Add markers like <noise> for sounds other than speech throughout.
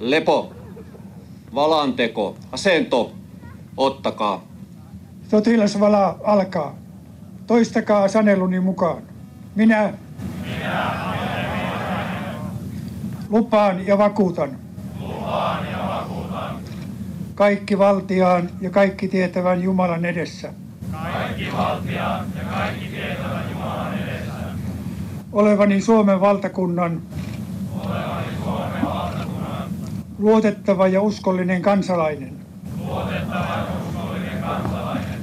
Lepo, valanteko, asento, ottakaa. Sotilasvala alkaa. Toistakaa saneluni mukaan. Minä, Minä lupaan ja vakuutan. lupaan ja vakuutan Kaikki valtiaan ja kaikki tietävän Jumalan edessä. kaikki valtiaan ja kaikki tietävän Jumalan edessä Olevani Suomen valtakunnan olevani Suomen valtakunnan luotettava ja uskollinen kansalainen. luotettava ja uskollinen kansalainen.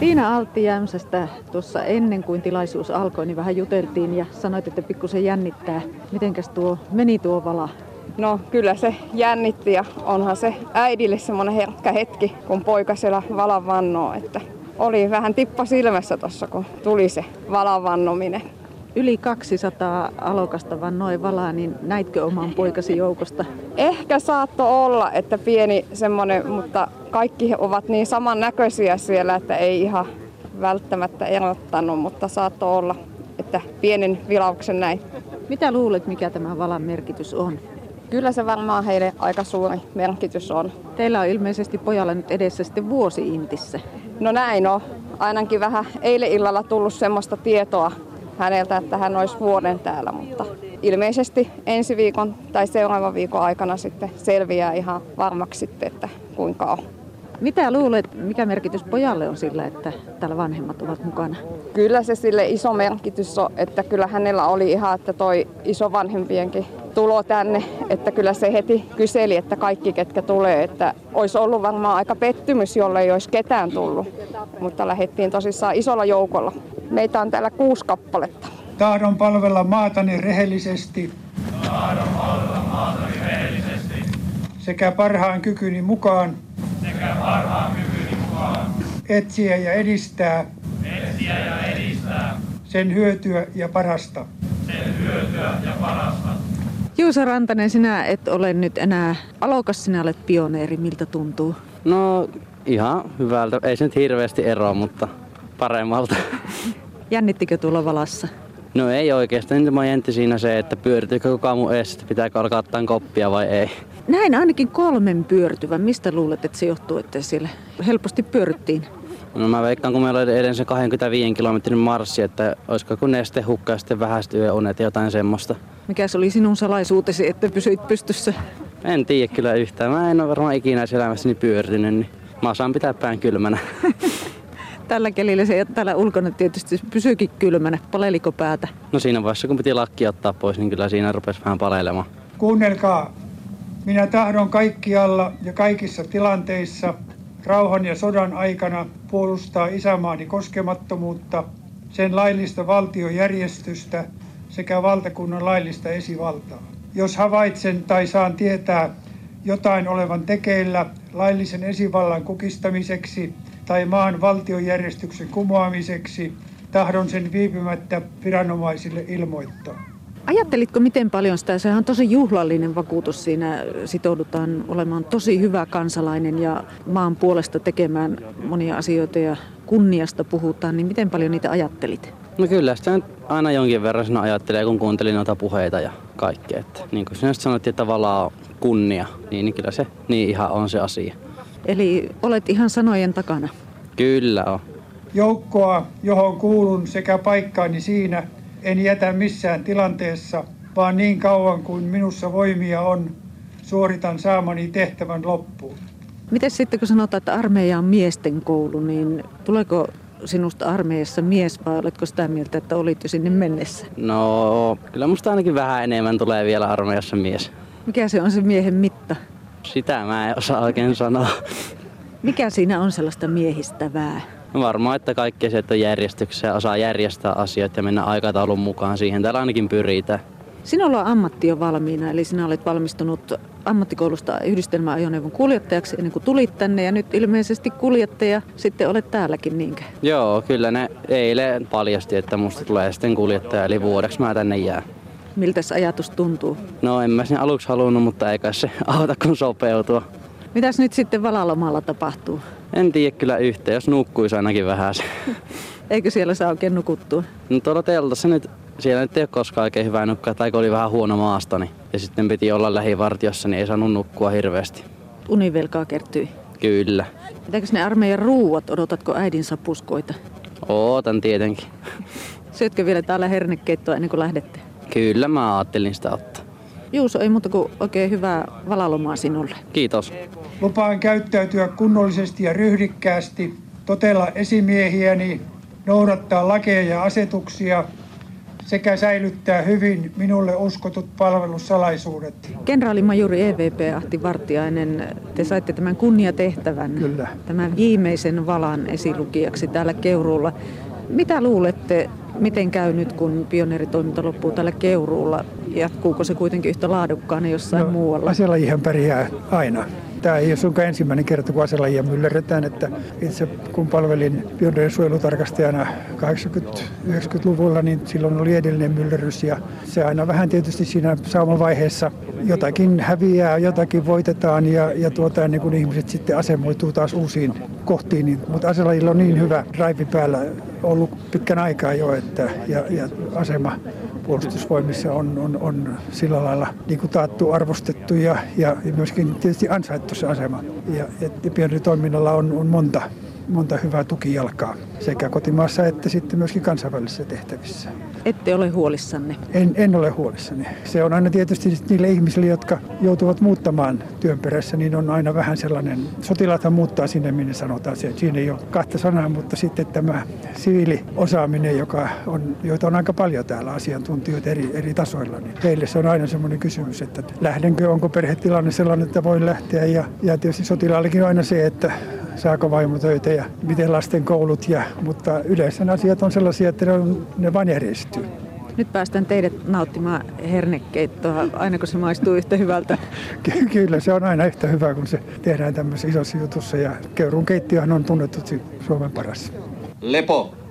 Tiina Altti Jämsästä tuossa ennen kuin tilaisuus alkoi, niin vähän juteltiin ja sanoit, että pikkusen jännittää. Mitenkäs tuo meni tuo vala? No kyllä se jännitti ja onhan se äidille semmoinen herkkä hetki, kun poika siellä valan vannoo, että oli vähän tippa silmässä tuossa, kun tuli se valan vannominen. Yli 200 alokasta vaan noin valaa, niin näitkö oman poikasi joukosta? Ehkä saatto olla, että pieni semmoinen, mutta kaikki ovat niin samannäköisiä siellä, että ei ihan välttämättä erottanut, mutta saatto olla, että pienen vilauksen näin. Mitä luulet, mikä tämä valan merkitys on? Kyllä se varmaan heille aika suuri merkitys on. Teillä on ilmeisesti pojalla nyt edessä sitten vuosi Intissä. No näin on. Ainakin vähän eilen illalla tullut semmoista tietoa häneltä, että hän olisi vuoden täällä, mutta ilmeisesti ensi viikon tai seuraavan viikon aikana sitten selviää ihan varmaksi sitten, että kuinka on. Mitä luulet, mikä merkitys pojalle on sillä, että täällä vanhemmat ovat mukana? Kyllä se sille iso merkitys on, että kyllä hänellä oli ihan, että toi isovanhempienkin tulo tänne, että kyllä se heti kyseli, että kaikki ketkä tulee, että olisi ollut varmaan aika pettymys, jolle ei olisi ketään tullut, mutta lähdettiin tosissaan isolla joukolla. Meitä on täällä kuusi kappaletta. Tahdon palvella maatani rehellisesti Tahdon palvella maatani rehellisesti sekä parhaan kykyni mukaan sekä parhaan kykyni mukaan etsiä ja edistää etsiä ja edistää sen hyötyä ja parasta. sen hyötyä ja parasta. Juuso Rantanen, sinä et ole nyt enää alokas, sinä olet pioneeri. Miltä tuntuu? No ihan hyvältä. Ei se nyt hirveästi eroa, mutta paremmalta. <laughs> Jännittikö tuolla valassa? No ei oikeastaan. Nyt mä jäntti siinä se, että pyörityykö kukaan mun eessä, että pitääkö alkaa ottaa koppia vai ei. Näin ainakin kolmen pyörtyvän. Mistä luulet, että se johtuu, että siellä helposti pyöryttiin? No mä veikkaan, kun meillä oli edelleen se 25 kilometrin marssi, että olisiko kun neste hukka ja sitten vähäiset yöunet ja jotain semmoista. Mikä oli sinun salaisuutesi, että pysyit pystyssä? En tiedä kyllä yhtään. Mä en ole varmaan ikinä elämässäni pyöritynyt, niin mä osaan pitää pään kylmänä. <laughs> Tällä kelillä se täällä ulkona tietysti pysyykin kylmänä. Paleliko päätä? No siinä vaiheessa, kun piti lakki ottaa pois, niin kyllä siinä rupesi vähän palelemaan. Kuunnelkaa, minä tahdon kaikkialla ja kaikissa tilanteissa rauhan ja sodan aikana puolustaa isämaani koskemattomuutta, sen laillista valtiojärjestystä sekä valtakunnan laillista esivaltaa. Jos havaitsen tai saan tietää jotain olevan tekeillä laillisen esivallan kukistamiseksi tai maan valtiojärjestyksen kumoamiseksi, tahdon sen viipymättä viranomaisille ilmoittaa. Ajattelitko miten paljon sitä? Sehän on tosi juhlallinen vakuutus siinä. Sitoudutaan olemaan tosi hyvä kansalainen ja maan puolesta tekemään monia asioita ja kunniasta puhutaan. Niin miten paljon niitä ajattelit? No kyllä, sitä nyt aina jonkin verran sinä ajattelee, kun kuuntelin noita puheita ja kaikkea. Että niin kuin sinä sanottiin, että tavallaan kunnia, niin, niin kyllä se niin ihan on se asia. Eli olet ihan sanojen takana. Kyllä on. Joukkoa, johon kuulun sekä paikkaani siinä, en jätä missään tilanteessa, vaan niin kauan kuin minussa voimia on, suoritan saamani tehtävän loppuun. Miten sitten kun sanotaan, että armeija on miesten koulu, niin tuleeko sinusta armeijassa mies vai oletko sitä mieltä, että olit jo sinne mennessä? No, kyllä musta ainakin vähän enemmän tulee vielä armeijassa mies. Mikä se on se miehen mitta? Sitä mä en osaa oikein sanoa. Mikä siinä on sellaista miehistävää? No varmaan, että kaikki se, että on järjestyksessä osaa järjestää asioita ja mennä aikataulun mukaan. Siihen täällä ainakin pyritään. Sinulla on ammatti jo valmiina, eli sinä olet valmistunut ammattikoulusta yhdistelmäajoneuvon kuljettajaksi ennen kuin tulit tänne ja nyt ilmeisesti kuljettaja sitten olet täälläkin niinkö? Joo, kyllä ne eilen paljasti, että musta tulee sitten kuljettaja, eli vuodeksi mä tänne jää. Miltä se ajatus tuntuu? No en mä sinne aluksi halunnut, mutta eikä se <laughs> auta kun sopeutua. Mitäs nyt sitten valalomalla tapahtuu? En tiedä kyllä yhtä, jos nukkuisi ainakin vähän. <laughs> Eikö siellä saa oikein nukuttua? No tuolla teltassa nyt siellä nyt ei ole koskaan oikein hyvää nukkua, tai kun oli vähän huono maasto, niin, ja sitten piti olla lähivartiossa, niin ei saanut nukkua hirveästi. Univelkaa kertyi. Kyllä. Mitäkös ne armeijan ruuat, odotatko äidin sapuskoita? Ootan tietenkin. Syötkö vielä täällä hernekeittoa ennen kuin lähdette? Kyllä mä ajattelin sitä ottaa. Juuso, ei muuta kuin oikein hyvää valalomaa sinulle. Kiitos. Lupaan käyttäytyä kunnollisesti ja ryhdikkäästi, totella esimiehiäni, noudattaa lakeja ja asetuksia sekä säilyttää hyvin minulle uskotut palvelussalaisuudet. Kenraalimajuri EVP Ahti Vartiainen, te saitte tämän kunniatehtävän, Kyllä. tämän viimeisen valan esilukijaksi täällä Keuruulla. Mitä luulette, miten käy nyt, kun pioneeritoiminta loppuu täällä Keuruulla? Jatkuuko se kuitenkin yhtä laadukkaana jossain no, muualla? Aselajihan pärjää aina. Tämä ei ole sunkaan ensimmäinen kerta, kun aselajia myllerretään. Että itse kun palvelin suojelutarkastajana 80-90-luvulla, niin silloin oli edellinen myllerrys. Ja se aina vähän tietysti siinä saumavaiheessa jotakin häviää, jotakin voitetaan ja, ja tuota, ennen kuin ihmiset sitten asemoituu taas uusiin kohtiin. Niin, mutta aselajilla on niin hyvä drive päällä ollut pitkän aikaa jo, että, ja, ja asema puolustusvoimissa on, on, on sillä lailla niin kuin taattu, arvostettu ja, ja, myöskin tietysti ansaittu se asema. Ja, ja pioneeritoiminnalla on, on monta, monta hyvää tukijalkaa sekä kotimaassa että sitten myöskin kansainvälisissä tehtävissä. Ette ole huolissanne? En, en ole huolissani. Se on aina tietysti niille ihmisille, jotka joutuvat muuttamaan työn perässä, niin on aina vähän sellainen, sotilaathan muuttaa sinne, minne sanotaan se. Siinä ei ole kahta sanaa, mutta sitten tämä siviiliosaaminen, joka on, joita on aika paljon täällä asiantuntijoita eri, eri tasoilla, niin heille se on aina semmoinen kysymys, että lähdenkö, onko perhetilanne sellainen, että voin lähteä. Ja, ja tietysti sotilaallekin on aina se, että saako vaimo töitä ja miten lasten koulut. Ja, mutta yleensä asiat on sellaisia, että ne, on, ne vain järjestyy. Nyt päästään teidät nauttimaan hernekeittoa, aina kun se maistuu yhtä hyvältä. Kyllä, se on aina yhtä hyvä, kun se tehdään tämmöisessä isossa jutussa. Ja Keuruun keittiöhän on tunnettu Suomen paras. Lepo.